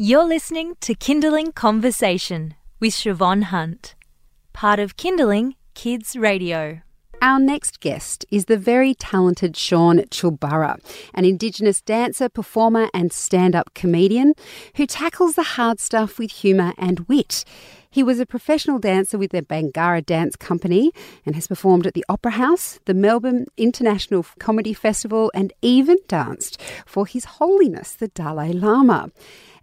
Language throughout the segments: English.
You're listening to Kinderling Conversation with Siobhan Hunt, part of Kinderling Kids Radio. Our next guest is the very talented Sean Choolburra, an Indigenous dancer, performer, and stand up comedian who tackles the hard stuff with humour and wit. He was a professional dancer with the Bangarra Dance Company and has performed at the Opera House, the Melbourne International Comedy Festival, and even danced for His Holiness the Dalai Lama.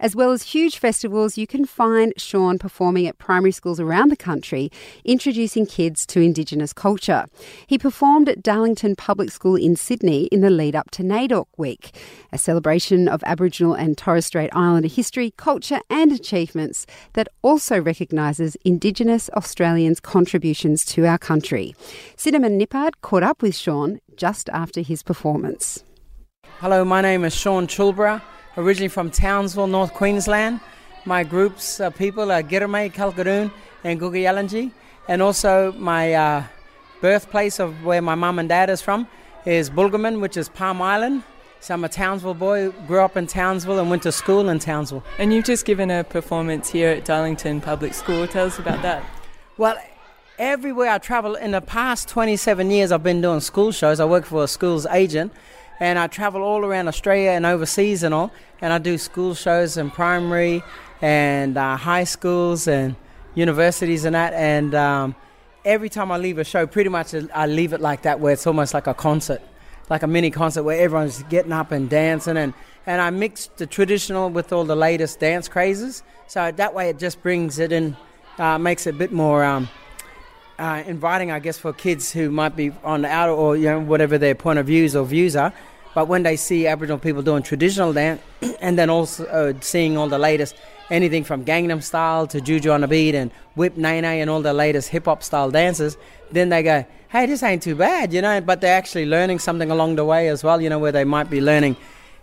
As well as huge festivals, you can find Sean performing at primary schools around the country, introducing kids to Indigenous culture. He performed at Darlington Public School in Sydney in the lead up to NAIDOC Week, a celebration of Aboriginal and Torres Strait Islander history, culture, and achievements that also recognises Indigenous Australians' contributions to our country. Cinnamon Nippard caught up with Sean just after his performance. Hello, my name is Sean Choolburra originally from Townsville, North Queensland. My group's uh, people are Girramay, Kalkadoon, and Gugayalanji. And also my uh, birthplace of where my mum and dad is from is Bwgcolman, which is Palm Island. So I'm a Townsville boy, grew up in Townsville and went to school in Townsville. And you've just given a performance here at Darlington Public School. Tell us about that. Well, everywhere I travel, in the past 27 years, I've been doing school shows. I work for a school's agent and I travel all around Australia and overseas and all. And I do school shows in primary and uh, high schools and universities and that. And um, every time I leave a show, pretty much I leave it like that, where it's almost like a concert, like a mini concert where everyone's getting up and dancing. And, and I mix the traditional with all the latest dance crazes. So that way it just brings it in, uh, makes it a bit more. Um, uh, inviting, I guess, for kids who might be on the outer or you know whatever their point of views or views are. But when they see Aboriginal people doing traditional dance, and then also uh, seeing all the latest, anything from Gangnam Style to Juju on the Beat and Whip Nae and all the latest hip hop style dances, then they go, hey, this ain't too bad, you know. But they're actually learning something along the way as well, you know, where they might be learning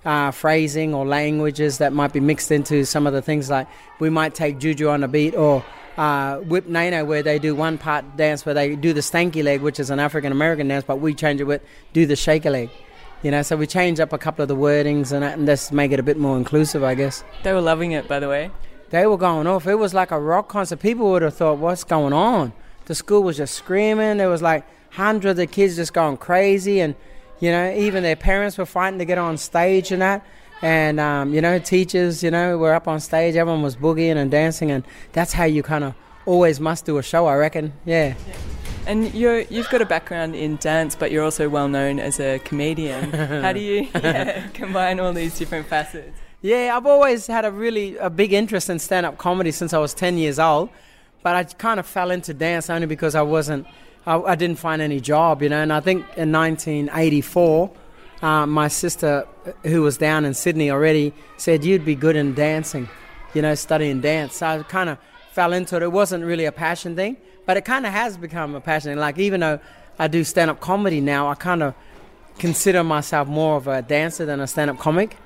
uh, phrasing or languages that might be mixed into some of the things like we might take Juju on the Beat or uh, Whip Nae, where they do one part dance where they do the stanky leg, which is an African American dance, but we change it with do the shaker leg. You know, so we change up a couple of the wordings and, and just make it a bit more inclusive, I guess. They were loving it, by the way. They were going off. It was like a rock concert. People would have thought, what's going on? The school was just screaming. There was like hundreds of kids just going crazy. And, you know, even their parents were fighting to get on stage and that. And, um, you know, teachers, you know, were up on stage. Everyone was boogieing and dancing. And that's how you kind of always must do a show, I reckon. Yeah. yeah. And you're, you've got a background in dance, but you're also well known as a comedian. How do you yeah, combine all these different facets? Yeah, I've always had a really a big interest in stand-up comedy since I was 10 years old, but I kind of fell into dance only because I wasn't, I, I didn't find any job, you know. And I think in 1984, uh, my sister, who was down in Sydney already, said you'd be good in dancing, you know, studying dance. So I kind of fell into it. It wasn't really a passion thing, but it kind of has become a passion. Like even though I do stand-up comedy now, I kind of consider myself more of a dancer than a stand-up comic.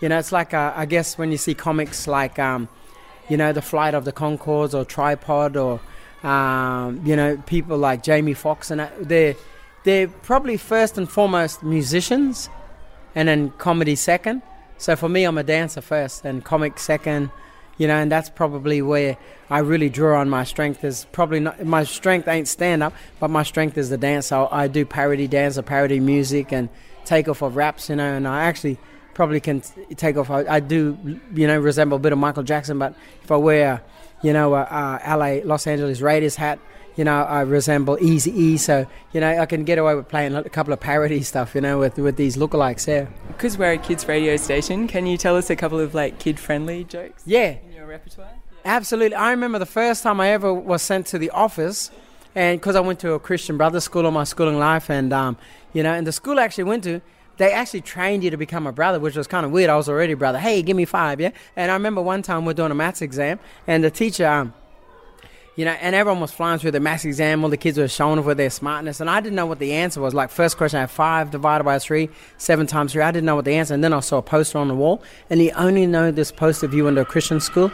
You know, it's like uh, I guess when you see comics like, um, you know, the Flight of the Conchords or Tripod or um, you know people like Jamie Foxx and they're they're probably first and foremost musicians, and then comedy second. So for me, I'm a dancer first and comic second you know, and that's probably where I really draw on my strength. Is probably not my strength ain't stand up, but my strength is the dance. So I do parody dance or parody music and take off of raps, you know, and I actually probably can take off. I, I do, you know, resemble a bit of Michael Jackson, but if I wear, you know, a, a LA Los Angeles Raiders hat, you know, I resemble Easy E, so you know I can get away with playing a couple of parody stuff, you know, with with these lookalikes. Yeah. Because we're a kids radio station, can you tell us a couple of like kid friendly jokes? Yeah. In your repertoire. Yeah. Absolutely. I remember the first time I ever was sent to the office, and because I went to a Christian Brothers school all my schooling life, and um, you know, and the school I actually went to, they actually trained you to become a brother, which was kind of weird. I was already a brother. Hey, give me five, yeah. And I remember one time we're doing a maths exam, and the teacher. Um, you know, and everyone was flying through the maths exam. All the kids were showing off with their smartness, and I didn't know what the answer was. Like first question, I had five divided by three, seven times three. I didn't know what the answer, and then I saw a poster on the wall, and you only know this poster if you went to a Christian school.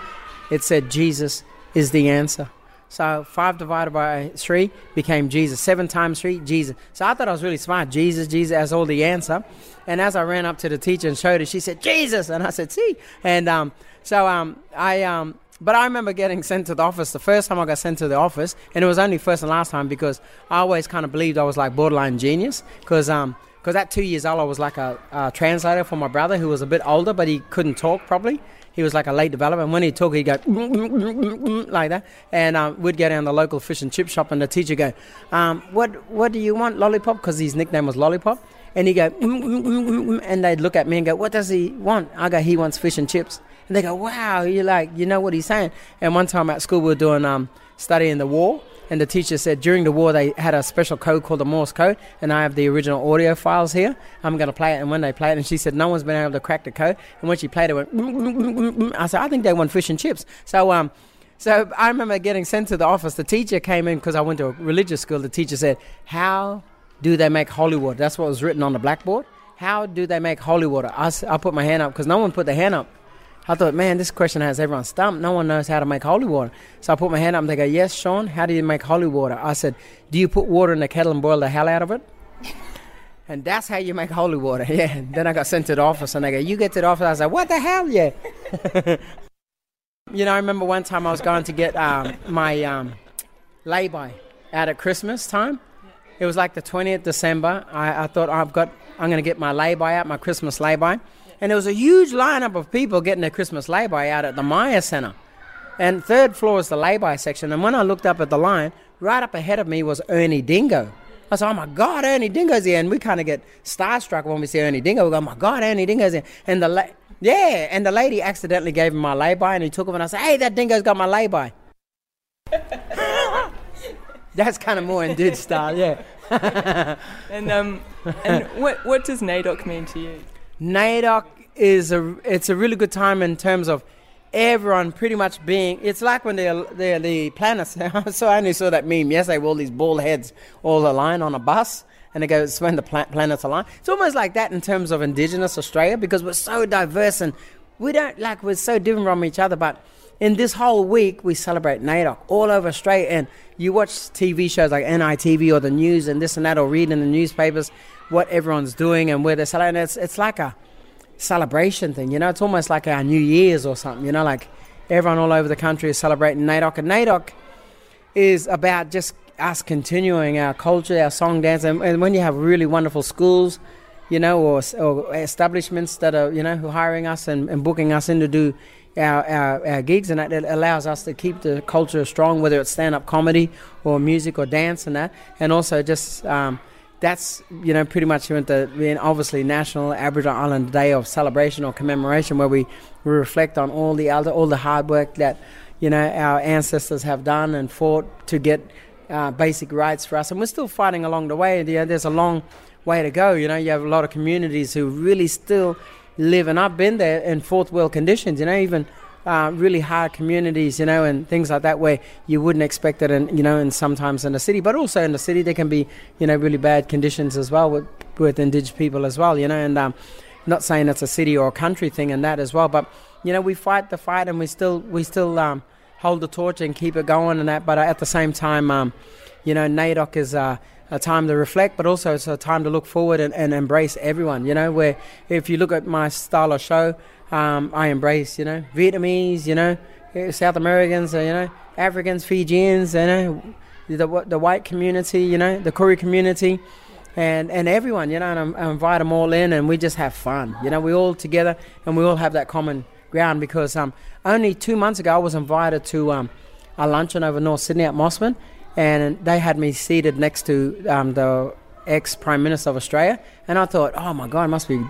It said Jesus is the answer. So five divided by three became Jesus. Seven times three, Jesus. So I thought I was really smart. Jesus, Jesus as all the answer. And as I ran up to the teacher and showed her, she said, Jesus. And I said, see. And um, so um, I, um, but I remember getting sent to the office the first time I got sent to the office, and it was only first and last time because I always kind of believed I was like borderline genius because um, cause at two years old I was like a, a translator for my brother who was a bit older but he couldn't talk properly he was like a late developer. And when he talked, he'd go like that. And um, we'd go down the local fish and chip shop, and the teacher go, um, "What what do you want, lollipop?" Because his nickname was Lollipop. And he go, and they'd look at me and go, "What does he want?" I go, "He wants fish and chips." And they go, "Wow, you like, you know what he's saying?" And one time at school, we were doing um, studying the war, and the teacher said during the war they had a special code called the Morse code, and I have the original audio files here. I'm going to play it, and when they play it, and she said no one's been able to crack the code, and when she played it, it went. I said I think they want fish and chips. So um, so I remember getting sent to the office. The teacher came in because I went to a religious school. The teacher said, "How do they make holy water?" That's what was written on the blackboard. How do they make holy water? I, I put my hand up because no one put their hand up. I thought, man, this question has everyone stumped. No one knows how to make holy water. So I put my hand up and they go, yes, Sean, how do you make holy water? I said, do you put water in the kettle and boil the hell out of it? and that's how you make holy water. Yeah. And then I got sent to the office and they go, you get to the office. I was like, what the hell? Yeah. you know, I remember one time I was going to get um, my um, lay-by out at Christmas time. It was like the 20th December. I, I thought oh, I've got, I'm going to get my lay-by out, my Christmas lay-by and there was a huge lineup of people getting their Christmas lay-by out at the Myer Center. And third floor is the lay-by section. And when I looked up at the line, right up ahead of me was Ernie Dingo. I said, "Oh my God, Ernie Dingo's here!" And we kind of get starstruck when we see Ernie Dingo. We go, "Oh my God, Ernie Dingo's here!" And the la- yeah, and the lady accidentally gave him my lay-by, and he took it, and I said, "Hey, that Dingo's got my lay-by." That's kind of more in dude style, yeah. and um, and what what does NAIDOC mean to you? NAIDOC is a it's a really good time in terms of everyone pretty much being it's like when they're, they're the planets so I only saw that meme yesterday with all these bald heads all aligned on a bus and they go it's when the pla- planets align it's almost like that in terms of indigenous Australia because we're so diverse and we don't like we're so different from each other but in this whole week we celebrate NAIDOC all over Australia and you watch TV shows like NITV or the news and this and that or read in the newspapers what everyone's doing and where they're celebrating. It's, it's like a celebration thing, you know. It's almost like our New Year's or something, you know. Like everyone all over the country is celebrating NAIDOC, and NAIDOC is about just us continuing our culture, our song, dance, and, and when you have really wonderful schools, you know, or, or establishments that are, you know, who hiring us and, and booking us in to do our, our, our, gigs, and that it allows us to keep the culture strong, whether it's stand up comedy or music or dance and that, and also just um, that's you know pretty much the being obviously National Aboriginal Island Day of celebration or commemoration, where we, we reflect on all the other all the hard work that you know our ancestors have done and fought to get uh, basic rights for us, and we're still fighting along the way. You know, there's a long way to go. You know, you have a lot of communities who really still live, and I've been there in fourth world conditions. You know, even uh, really hard communities, you know, and things like that where you wouldn't expect it, and you know, and sometimes in the city, but also in the city there can be, you know, really bad conditions as well with with indigenous people as well, you know, and um, not saying it's a city or a country thing and that as well, but you know, we fight the fight and we still we still um, hold the torch and keep it going and that, but at the same time, um, you know, NAIDOC is. Uh, a time to reflect, but also it's a time to look forward and, and embrace everyone. You know, where if you look at my style of show, um, I embrace, you know, Vietnamese, you know, South Americans, uh, you know, Africans, Fijians, you know, the the white community, you know, the Koori community, and and everyone, you know, and I, I invite them all in, and we just have fun, you know, we all together, and we all have that common ground because um, only two months ago I was invited to um, a luncheon over North Sydney at Mosman, and they had me seated next to um, the ex Prime Minister of Australia, and I thought, oh my God, must be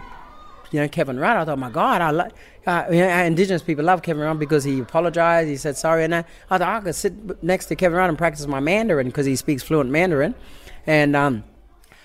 you know, Kevin Rudd. I thought, my God, I like uh, you know, Indigenous people love Kevin Rudd because he apologized, he said sorry, and I, I thought I could sit next to Kevin Rudd and practice my Mandarin because he speaks fluent Mandarin, and um,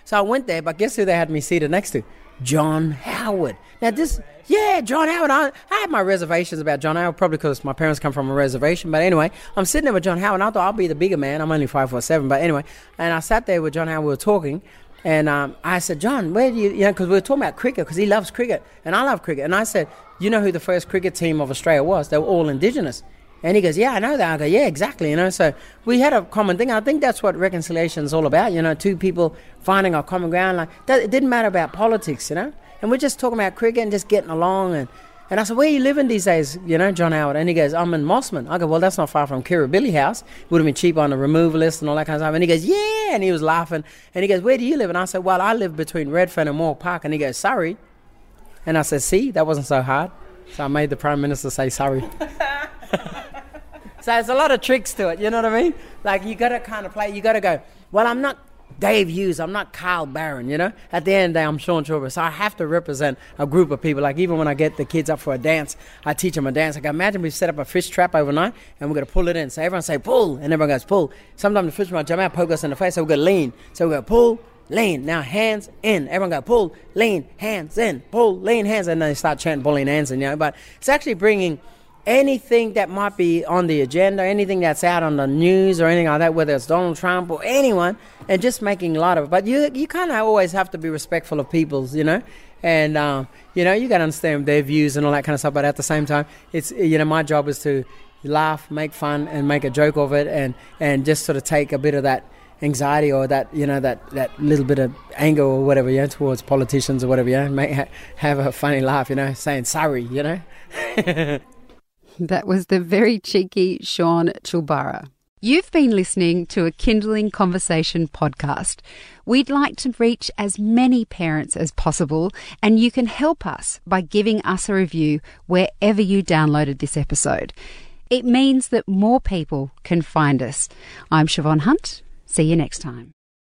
so I went there. But guess who they had me seated next to? John Howard. Now this, yeah, John Howard. I, I had my reservations about John Howard, probably because my parents come from a reservation. But anyway, I'm sitting there with John Howard. and I thought I'll be the bigger man. I'm only five foot seven, but anyway, and I sat there with John Howard. We were talking, and um, I said, John, where do you, you know, because we were talking about cricket, because he loves cricket, and I love cricket. And I said, you know who the first cricket team of Australia was? They were all indigenous. And he goes, yeah, I know that. I go, yeah, exactly. You know, so we had a common thing. I think that's what reconciliation is all about. You know, two people finding a common ground. Like that, it didn't matter about politics. You know, and we're just talking about cricket and just getting along. And and I said, where are you living these days? You know, John Howard. And he goes, I'm in Mosman. I go, well, that's not far from Kirribilli House. It would have been cheap on the removal list and all that kind of stuff. And he goes, yeah. And he was laughing. And he goes, where do you live? And I said, well, I live between Redfern and Moore Park. And he goes, sorry. And I said, see, that wasn't so hard. So I made the Prime Minister say sorry. so there's a lot of tricks to it, you know what I mean? Like you gotta kind of play, you gotta go, well, I'm not Dave Hughes, I'm not Carl Barron, you know? At the end of the day, I'm Sean Choolburra. So I have to represent a group of people. Like even when I get the kids up for a dance, I teach them a dance. Like imagine we set up a fish trap overnight and we're gonna pull it in. So everyone say pull, and everyone goes pull. Sometimes the fish might jump out, poke us in the face, so we're gonna lean. So we go pull, lean. Now hands in. Everyone go pull, lean, hands in, pull, lean, hands, in. and then they start chanting pulling hands in. You know, but it's actually bringing anything that might be on the agenda, anything that's out on the news or anything like that, whether it's Donald Trump or anyone, and just making a lot of it. But you you kind of always have to be respectful of people's, you know. And um, you know you got to understand their views and all that kind of stuff. But at the same time, it's you know my job is to laugh, make fun, and make a joke of it, and and just sort of take a bit of that anxiety or that you know that that little bit of anger or whatever yeah towards politicians or whatever yeah make ha- have a funny laugh you know saying sorry you know that was the very cheeky Sean Choolburra. You've been listening to a Kinderling Conversation podcast. We'd like to reach as many parents as possible, and you can help us by giving us a review wherever you downloaded this episode. It means that more people can find us. I'm Siobhan Hunt. See you next time.